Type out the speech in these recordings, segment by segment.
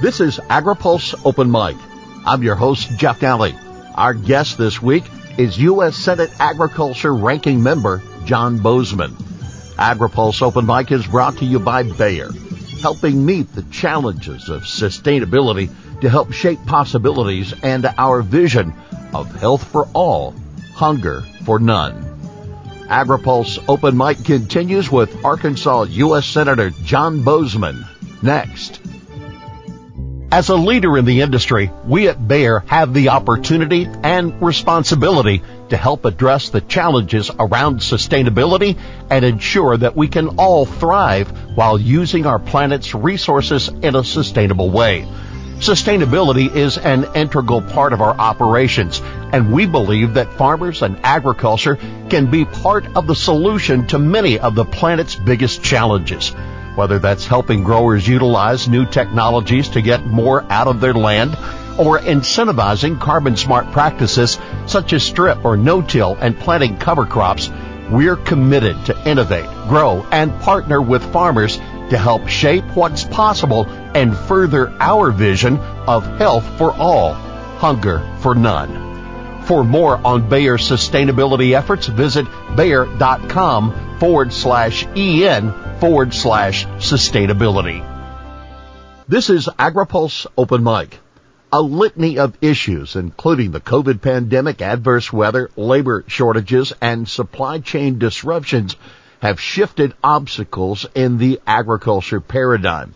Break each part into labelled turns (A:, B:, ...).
A: This is AgriPulse Open Mic. I'm your host, Jeff Nalley. Our guest this week is U.S. Senate Agriculture Ranking Member John Boozman. AgriPulse Open Mic is brought to you by Bayer, helping meet the challenges of sustainability to help shape possibilities and our vision of health for all, hunger for none. AgriPulse Open Mic continues with Arkansas U.S. Senator John Boozman next. As a leader in the industry, we at Bayer have the opportunity and responsibility to help address the challenges around sustainability and ensure that we can all thrive while using our planet's resources in a sustainable way. Sustainability is an integral part of our operations, and we believe that farmers and agriculture can be part of the solution to many of the planet's biggest challenges whether that's helping growers utilize new technologies to get more out of their land or incentivizing carbon smart practices such as strip or no-till and planting cover crops, we're committed to innovate, grow, and partner with farmers to help shape what's possible and further our vision of health for all, hunger for none. For more on Bayer's sustainability efforts, visit bayer.com forward slash EN forward slash sustainability. This is AgriPulse Open Mic. A litany of issues, including the COVID pandemic, adverse weather, labor shortages, and supply chain disruptions, have shifted obstacles in the agriculture paradigm.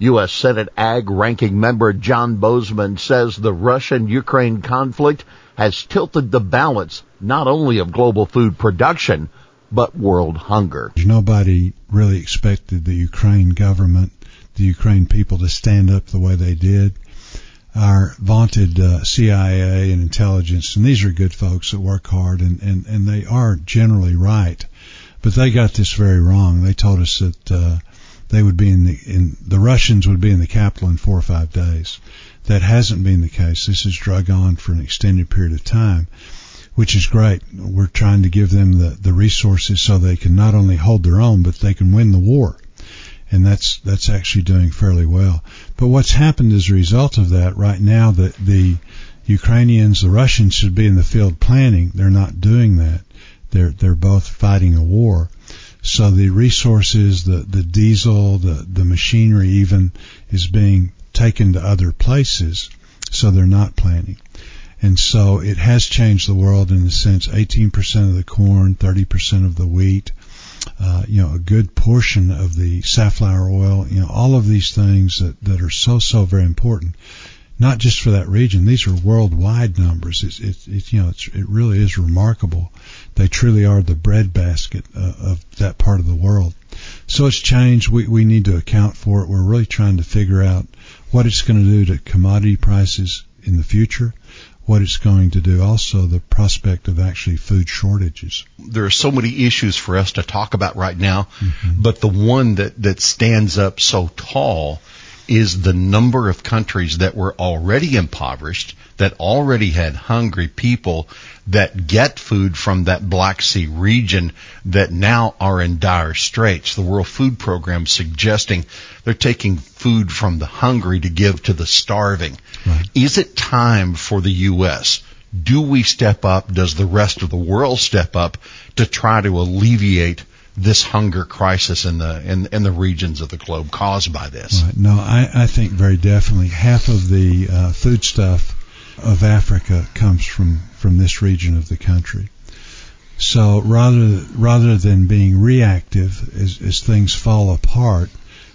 A: U.S. Senate Ag Ranking Member John Boozman says the Russian-Ukraine conflict has tilted the balance not only of global food production, but world hunger.
B: Nobody really expected the Ukraine government, the Ukraine people to stand up the way they did. Our vaunted uh, CIA and intelligence, and these are good folks that work hard, and, and, and they are generally right, but they got this very wrong. They told us that uh, they would be in the in the Russians would be in the capital in four or five days. That hasn't been the case. This has drug on for an extended period of time, which is great. We're trying to give them the, the resources so they can not only hold their own, but they can win the war. And that's, that's actually doing fairly well. But what's happened as a result of that right now that the Ukrainians, the Russians should be in the field planning. They're not doing that. They're, they're both fighting a war. So the resources, the, the diesel, the, the machinery even is being taken to other places, so they're not planting. And so it has changed the world in the sense 18% of the corn, 30% of the wheat, uh, you know, a good portion of the safflower oil, you know, all of these things that, that are so, so very important, not just for that region. These are worldwide numbers. It's, it's, it's you know, it's, it really is remarkable. They truly are the breadbasket uh, of that part of the world. So it's changed. We, we need to account for it. We're really trying to figure out what it's going to do to commodity prices in the future, what it's going to do also the prospect of actually food shortages.
A: There are so many issues for us to talk about right now, mm-hmm. but the one that, that stands up so tall is the number of countries that were already impoverished, that already had hungry people, that get food from that Black Sea region that now are in dire straits. The World Food Program suggesting they're taking food from the hungry to give to the starving. Right. Is it time for the U.S.? Do we step up? Does the rest of the world step up to try to alleviate this hunger crisis in the in, in the regions of the globe caused by this?
B: Right. No, I, I think very definitely half of the uh, food stuff of Africa comes from, from this region of the country. So rather rather than being reactive as, as things fall apart,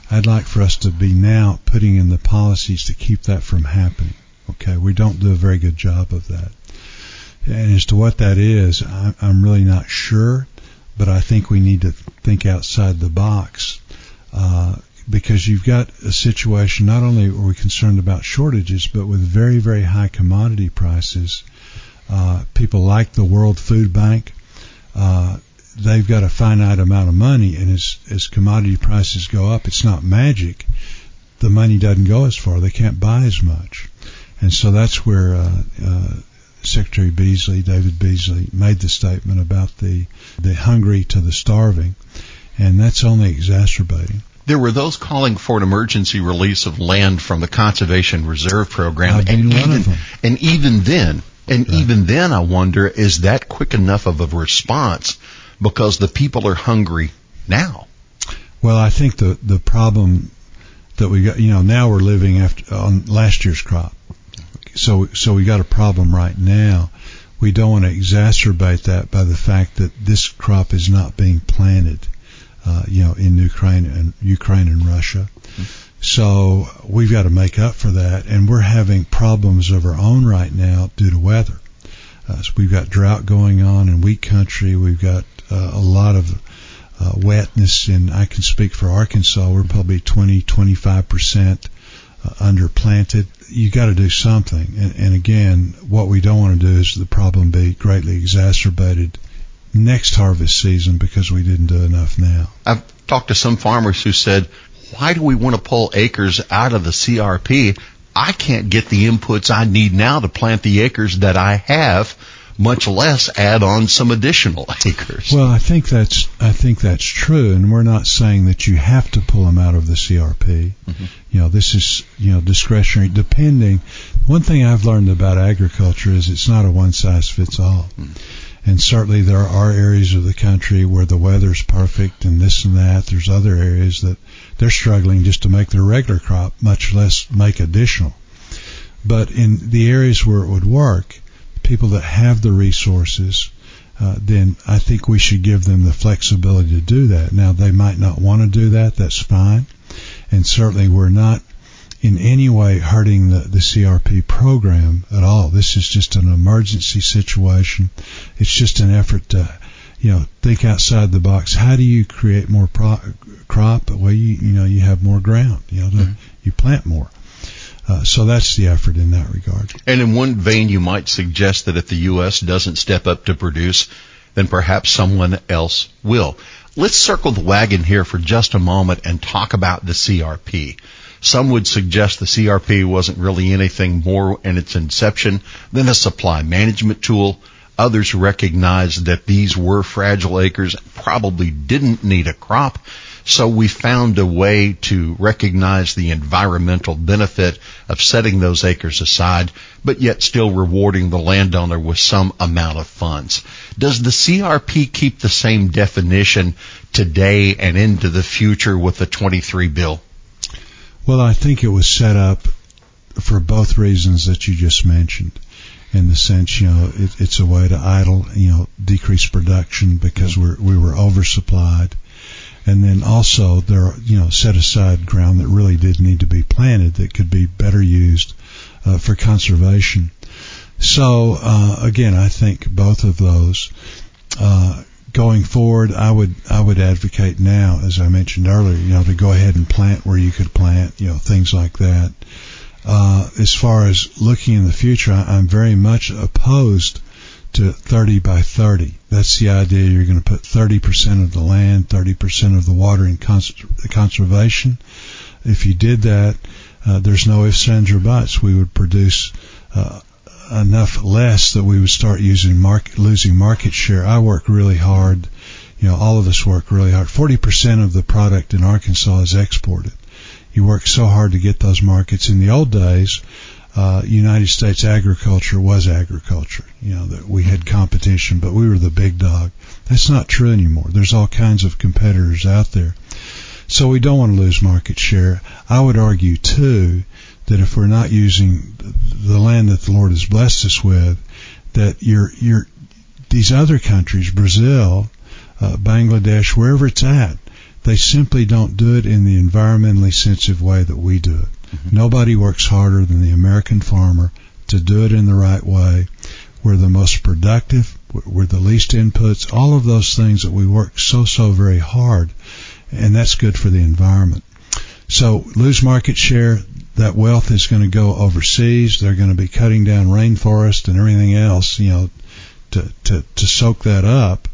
B: I'd like for us to be now putting in the policies to keep that from happening. Okay, we don't do a very good job of that. And as to what that is, I'm really not sure, but I think we need to think outside the box. Uh, because you've got a situation not only are we concerned about shortages, but with very, very high commodity prices. Uh, people like the World Food Bank. Uh, they've got a finite amount of money, and as, as commodity prices go up, it's not magic. The money doesn't go as far. They can't buy as much. And so that's where uh, uh, Secretary Beasley, David Beasley, made the statement about the, the hungry to the starving. And that's only exacerbating.
A: there were those calling for an emergency release of land from the Conservation Reserve Program.
B: I've
A: and, even, and even then, and
B: Right.
A: even then, I wonder, is that quick enough of a response because the people are hungry now?
B: Well, I think the the problem that we got, you know, now we're living after on last year's crop, so so we got a problem right now. We don't want to exacerbate that by the fact that this crop is not being planted, uh, you know, in Ukraine and Ukraine and Russia. So we've got to make up for that, and we're having problems of our own right now due to weather. Uh, so we've got drought going on in wheat country. We've got uh, a lot of uh, wetness, and I can speak for Arkansas. We're probably 20, 25 percent uh, underplanted. You got to do something, and, and again, what we don't want to do is the problem be greatly exacerbated next harvest season because we didn't do enough now.
A: I've talked to some farmers who said, why do we want to pull acres out of the CRP? I can't get the inputs I need now to plant the acres that I have, much less add on some additional acres.
B: Well, I think that's I think that's true, and we're not saying that you have to pull them out of the CRP.
A: Mhm.
B: You know, this is you know discretionary. Depending, one thing I've learned about agriculture is it's not a one size fits all, and certainly there are areas of the country where the weather's perfect and this and that. There's other areas that they're struggling just to make their regular crop, much less make additional. But in the areas where it would work, people that have the resources, uh, then I think we should give them the flexibility to do that. Now, they might not want to do that. That's fine. And certainly we're not in any way hurting the, the CRP program at all. This is just an emergency situation. It's just an effort to, you know, think outside the box. How do you create more pro- crop? Well, you, you know, you have more ground, you know,
A: Mhm.
B: you plant more. Uh, so that's the effort in that regard.
A: And in one vein, you might suggest that if the U.S. doesn't step up to produce, then perhaps someone else will. Let's circle the wagon here for just a moment and talk about the CRP. Some would suggest the CRP wasn't really anything more in its inception than a supply management tool. Others recognized that these were fragile acres, probably didn't need a crop. So we found a way to recognize the environmental benefit of setting those acres aside, but yet still rewarding the landowner with some amount of funds. Does the CRP keep the same definition today and into the future with the 23 bill?
B: Well, I think it was set up for both reasons that you just mentioned. In the sense, you know, it, it's a way to idle, you know, decrease production because we're, we were oversupplied. And then also there you know, set aside ground that really did need to be planted that could be better used uh, for conservation. So, uh, again, I think both of those, uh, going forward, I would I would advocate now, as I mentioned earlier, you know, to go ahead and plant where you could plant, you know, things like that. Uh, as far as looking in the future, I, I'm very much opposed to 30 by 30. That's the idea. You're going to put 30% of the land, 30% of the water in cons- conservation. If you did that, uh, there's no ifs, ands, or buts. We would produce uh, enough less that we would start using market, losing market share. I work really hard. You know, all of us work really hard. 40% of the product in Arkansas is exported. You work so hard to get those markets. In the old days, uh, United States agriculture was agriculture. You know, that we had competition, but we were the big dog. That's not true anymore. There's all kinds of competitors out there. So we don't want to lose market share. I would argue too that if we're not using the land that the Lord has blessed us with, that you're, you're, these other countries, Brazil, uh, Bangladesh, wherever it's at, they simply don't do it in the environmentally sensitive way that we do it. Nobody works harder than the American farmer to do it in the right way. We're the most productive. We're the least inputs. All of those things that we work so, so very hard. And that's good for the environment. So lose market share. That wealth is going to go overseas. They're going to be cutting down rainforest and everything else, you know, to, to, to soak that up.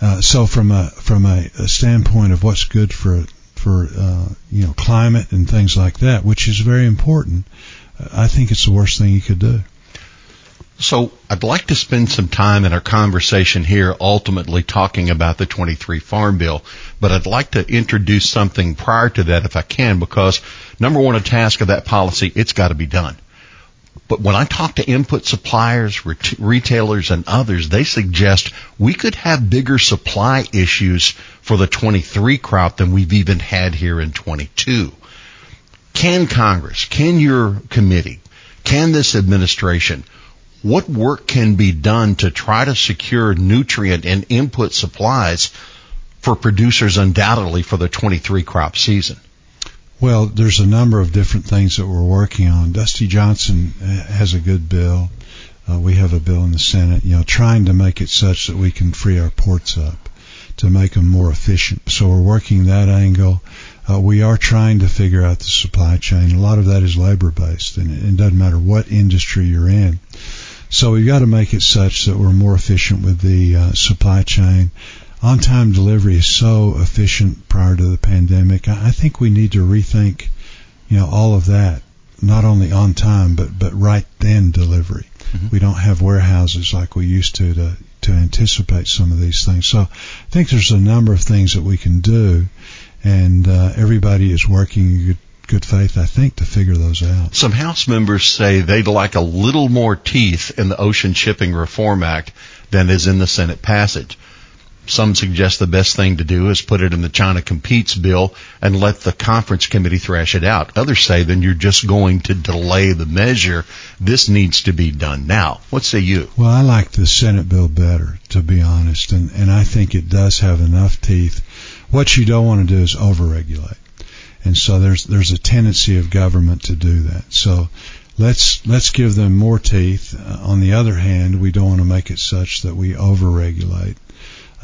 B: Uh, so from a, from a, a standpoint of what's good for for uh, you know climate and things like that, which is very important. I think it's the worst thing you could do.
A: So I'd like to spend some time in our conversation here ultimately talking about the 23 Farm Bill, but I'd like to introduce something prior to that if I can because number one, a task of that policy, it's got to be done. But when I talk to input suppliers, retailers, and others, they suggest we could have bigger supply issues for the 23 crop than we've even had here in 22. Can Congress, can your committee, can this administration what work can be done to try to secure nutrient and input supplies for producers undoubtedly for the 23 crop season?
B: Well, there's a number of different things that we're working on. Dusty Johnson uh, has a good bill. Uh, we have a bill in the Senate, you know, trying to make it such that we can free our ports up to make them more efficient. So we're working that angle. Uh, we are trying to figure out the supply chain. A lot of that is labor based, and it doesn't matter what industry you're in. So we've got to make it such that we're more efficient with the uh, supply chain. On time delivery is so efficient prior to the pandemic. I think we need to rethink, you know, all of that. Not only on time, but but right then delivery. Mm-hmm. We don't have warehouses like we used to to to anticipate some of these things. So I think there's a number of things that we can do, and uh, everybody is working in good faith, I think, to figure those out.
A: Some House members say they'd like a little more teeth in the Ocean Shipping Reform Act than is in the Senate passage. Some suggest the best thing to do is put it in the China Competes bill and let the conference committee thrash it out. Others say then you're just going to delay the measure. This needs to be done now. What say you?
B: Well, I like the Senate bill better, to be honest, and, and I think it does have enough teeth. What you don't want to do is overregulate and so there's there's a tendency of government to do that. So let's let's give them more teeth. Uh, on the other hand, we don't want to make it such that we overregulate.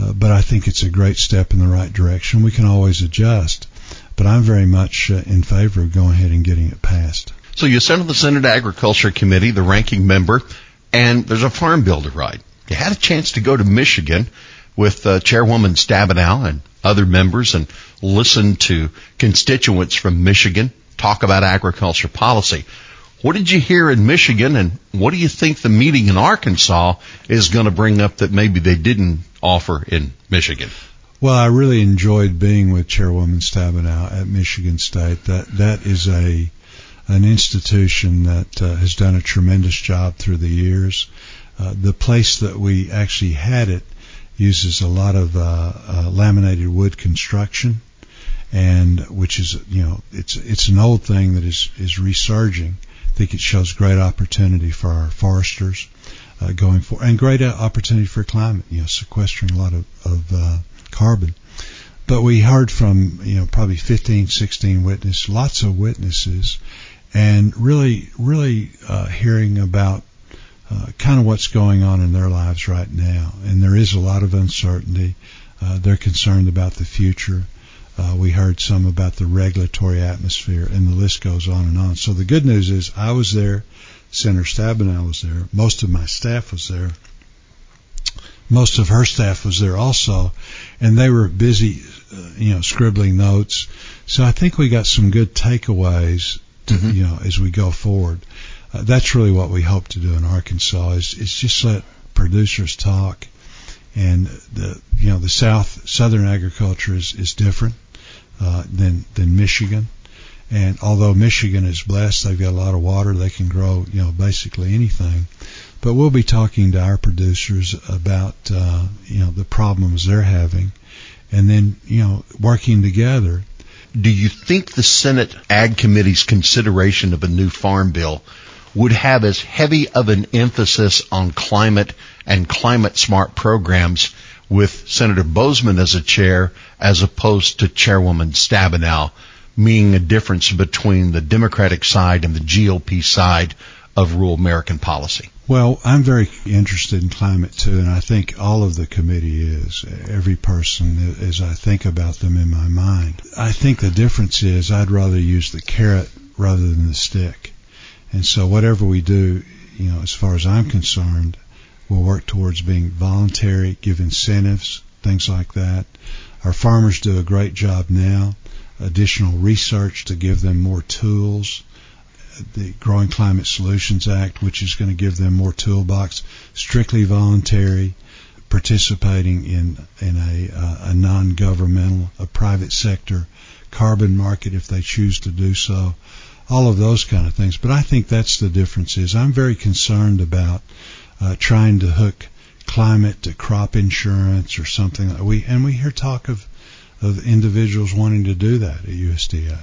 B: Uh, but I think it's a great step in the right direction. We can always adjust, but I'm very much uh, in favor of going ahead and getting it passed.
A: So you sit on the Senate Agriculture Committee, the ranking member, and there's a farm bill to write. You had a chance to go to Michigan with uh, Chairwoman Stabenow and other members and listen to constituents from Michigan talk about agriculture policy. What did you hear in Michigan and what do you think the meeting in Arkansas is going to bring up that maybe they didn't offer in Michigan?
B: Well, I really enjoyed being with Chairwoman Stabenow at Michigan State. That that is a an institution that uh, has done a tremendous job through the years. Uh, the place that we actually had it uses a lot of uh, uh, laminated wood construction, and which is you know it's it's an old thing that is is resurging. I think it shows great opportunity for our foresters uh, going forward, and great opportunity for climate. You know, sequestering a lot of, of uh, carbon. But we heard from you know probably 15, 16 witnesses, lots of witnesses, and really really uh, hearing about uh, kind of what's going on in their lives right now. And there is a lot of uncertainty. Uh, they're concerned about the future. Uh, we heard some about the regulatory atmosphere, and the list goes on and on. So the good news is I was there, Senator Stabenow was there, most of my staff was there, most of her staff was there also, and they were busy, uh, you know, scribbling notes. So I think we got some good takeaways, to, mm-hmm. you know, as we go forward uh, that's really what we hope to do in Arkansas is, is just let producers talk. And the you know the south southern agriculture is, is different uh, than than Michigan. And although Michigan is blessed, they've got a lot of water, they can grow you know basically anything. But we'll be talking to our producers about uh, you know the problems they're having, and then you know working together.
A: Do you think the Senate Ag Committee's consideration of a new farm bill would have as heavy of an emphasis on climate and climate smart programs with Senator Boozman as a chair as opposed to Chairwoman Stabenow, meaning a difference between the Democratic side and the GOP side of rural American policy?
B: Well, I'm very interested in climate too, and I think all of the committee is. Every person, as I think about them in my mind. I think the difference is I'd rather use the carrot rather than the stick. And so whatever we do, you know, as far as I'm concerned, we'll work towards being voluntary, give incentives, things like that. Our farmers do a great job now. Additional research to give them more tools. the Growing Climate Solutions Act, which is going to give them more toolbox, strictly voluntary, participating in in a, uh, a non-governmental, a private sector carbon market if they choose to do so, all of those kind of things. But I think that's the difference. Is I'm very concerned about uh, trying to hook climate to crop insurance or something. We and we hear talk of of individuals wanting to do that at USDA.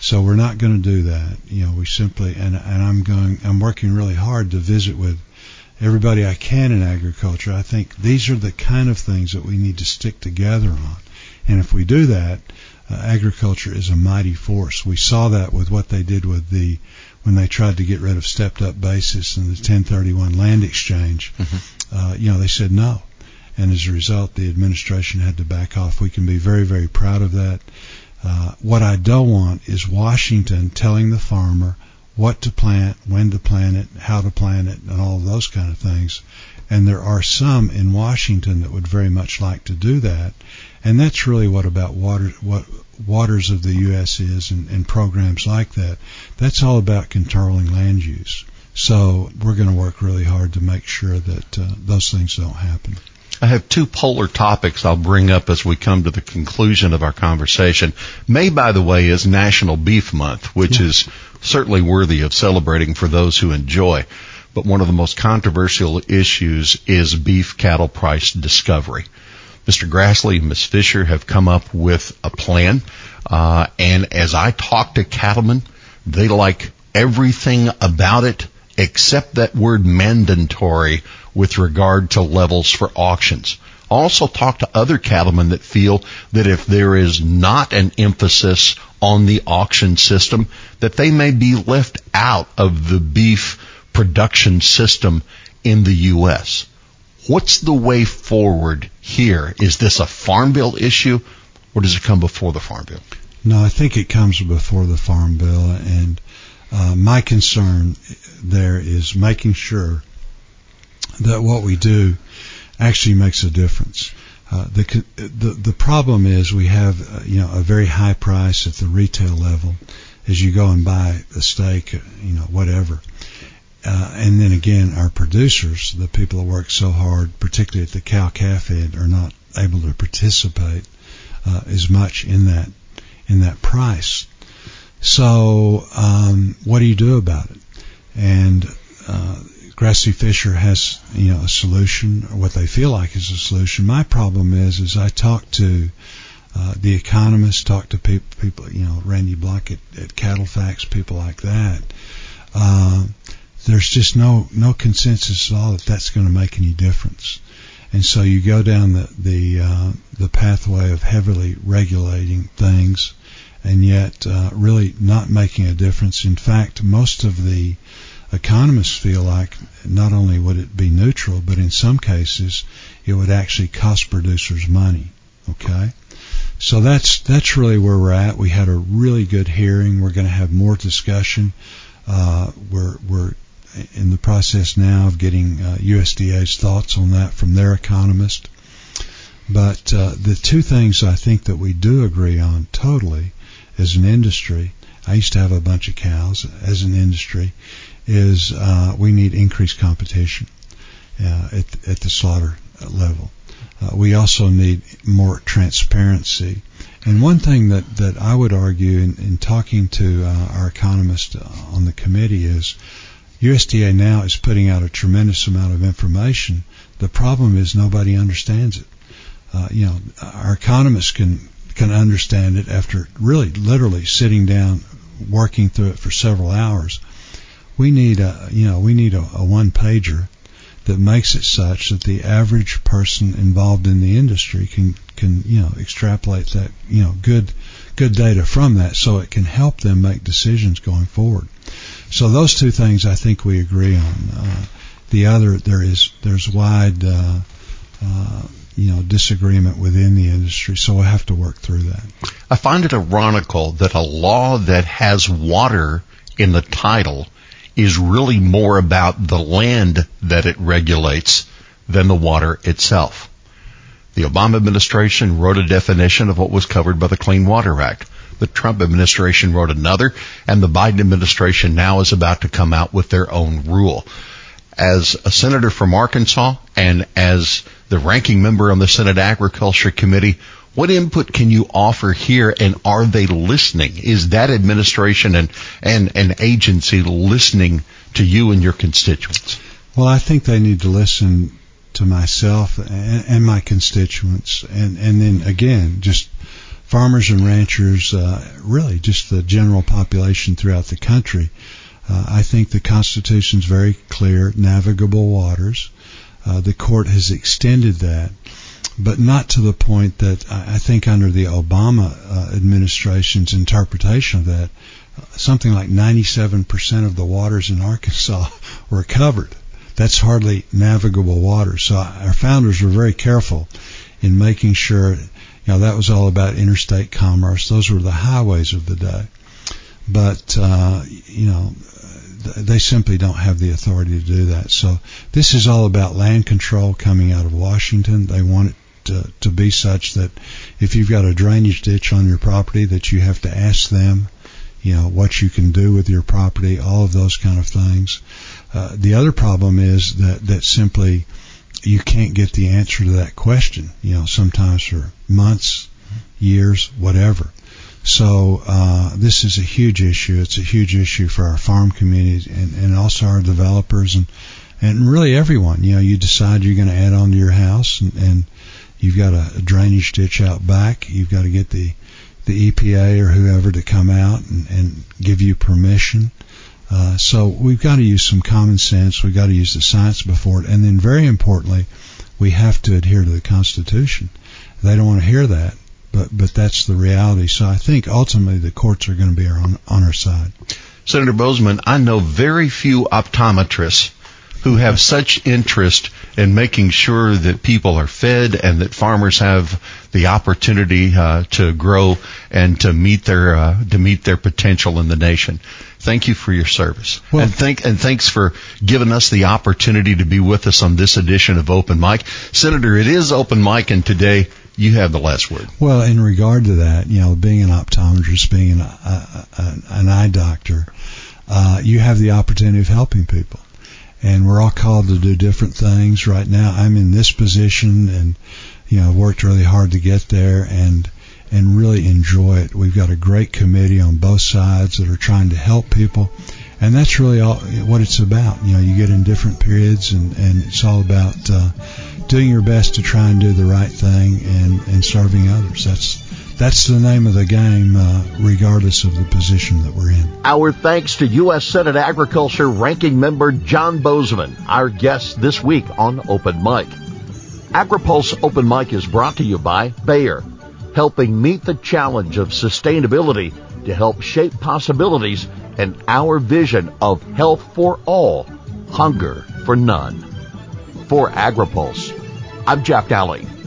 B: So we're not going to do that. You know, we simply and and I'm going. I'm working really hard to visit with everybody I can in agriculture. I think these are the kind of things that we need to stick together on. And if we do that, uh, agriculture is a mighty force. We saw that with what they did with the when they tried to get rid of stepped up basis and the 1031 land exchange. Mm-hmm. Uh, you know, they said no. And as a result, the administration had to back off. We can be very, very proud of that. Uh, what I don't want is Washington telling the farmer what to plant, when to plant it, how to plant it, and all of those kind of things. And there are some in Washington that would very much like to do that. And that's really what about water, what waters of the U.S. is and, and programs like that. That's all about controlling land use. So we're going to work really hard to make sure that uh, those things don't happen.
A: I have two polar topics I'll bring up as we come to the conclusion of our conversation. May, by the way, is National Beef Month, which yeah. is certainly worthy of celebrating for those who enjoy. But one of the most controversial issues is beef cattle price discovery. Mr. Grassley and Ms. Fischer have come up with a plan. Uh, and as I talk to cattlemen, they like everything about it except that word mandatory with regard to levels for auctions. Also talk to other cattlemen that feel that if there is not an emphasis on the auction system, that they may be left out of the beef production system in the U.S. What's the way forward here? Is this a farm bill issue or does it come before the farm bill?
B: No, I think it comes before the farm bill and uh, my concern there is making sure that what we do actually makes a difference. Uh, the, the the problem is we have uh, you know a very high price at the retail level as you go and buy a steak, you know whatever, uh, and then again our producers, the people that work so hard, particularly at the cow calf head, are not able to participate uh, as much in that in that price. So um, what do you do about it? And uh, Grassley Fischer has you know a solution, or what they feel like is a solution. My problem is, is I talk to uh, the economists, talk to people, people, you know, Randy Blach at, at CattleFax, people like that. Uh, there's just no no consensus at all that that's going to make any difference. And so you go down the the uh, the pathway of heavily regulating things, and yet uh, really not making a difference. In fact, most of the economists feel like not only would it be neutral, but in some cases it would actually cost producers money. Okay, so that's that's really where we're at. We had a really good hearing. We're going to have more discussion. Uh, we're we're in the process now of getting uh, USDA's thoughts on that from their economist. But uh, the two things I think that we do agree on totally as an industry, I used to have a bunch of cows as an industry, is uh, we need increased competition uh, at, at the slaughter level. Uh, we also need more transparency. And one thing that, that I would argue in, in talking to uh, our economist on the committee is USDA now is putting out a tremendous amount of information. The problem is nobody understands it. Uh, you know, our economists can can understand it after really literally sitting down working through it for several hours we need a you know we need a, a one pager that makes it such that the average person involved in the industry can can you know extrapolate that you know good good data from that so it can help them make decisions going forward. So those two things I think we agree on. Uh, the other there is there's wide uh, uh, you know disagreement within the industry, so we'll have to work through that.
A: I find it ironical that a law that has water in the title is really more about the land that it regulates than the water itself. The Obama administration wrote a definition of what was covered by the Clean Water Act. The Trump administration wrote another, and the Biden administration now is about to come out with their own rule. As a senator from Arkansas and as the ranking member on the Senate Agriculture Committee, what input can you offer here and are they listening? Is that administration and, and an agency listening to you and your constituents?
B: Well, I think they need to listen to myself and, and my constituents, and and then again, just farmers and ranchers, uh, really just the general population throughout the country. Uh, I think the Constitution is very clear, navigable waters. Uh, the court has extended that, but not to the point that I, I think under the Obama uh, administration's interpretation of that, something like 97% of the waters in Arkansas were covered that's hardly navigable water. So our founders were very careful in making sure, you know, that was all about interstate commerce. Those were the highways of the day. But, uh, you know, they simply don't have the authority to do that. So this is all about land control coming out of Washington. They want it to, to be such that if you've got a drainage ditch on your property that you have to ask them, you know, what you can do with your property, all of those kind of things. Uh, the other problem is that that simply you can't get the answer to that question. You know, sometimes for months, years, whatever. So uh, this is a huge issue. It's a huge issue for our farm communities and, and also our developers and and really everyone. You know, you decide you're going to add on to your house and, and you've got a, a drainage ditch out back. You've got to get the the EPA or whoever to come out and, and give you permission. Uh, so we've got to use some common sense. We've got to use the science before it, and then very importantly, we have to adhere to the Constitution. They don't want to hear that, but but that's the reality. So I think ultimately the courts are going to be on on our side.
A: Senator Boozman, I know very few optometrists who have such interest in making sure that people are fed and that farmers have the opportunity uh, to grow and to meet their uh, to meet their potential in the nation. Thank you for your service, well, and thank and thanks for giving us the opportunity to be with us on this edition of Open Mic, Senator. It is Open Mic, and today you have the last word.
B: Well, in regard to that, you know, being an optometrist, being an, a, an eye doctor, uh, you have the opportunity of helping people and we're all called to do different things. Right now, I'm in this position, and you know, I've worked really hard to get there, and and really enjoy it. We've got a great committee on both sides that are trying to help people, and that's really all what it's about. You know, you get in different periods, and and it's all about uh, doing your best to try and do the right thing and and serving others. That's that's the name of the game, uh, regardless of the position that we're in.
A: Our thanks to U.S. Senate Agriculture Ranking Member John Boozman, our guest this week on Open Mic. AgriPulse Open Mic is brought to you by Bayer, helping meet the challenge of sustainability to help shape possibilities and our vision of health for all, hunger for none. For AgriPulse, I'm Jeff Nalley.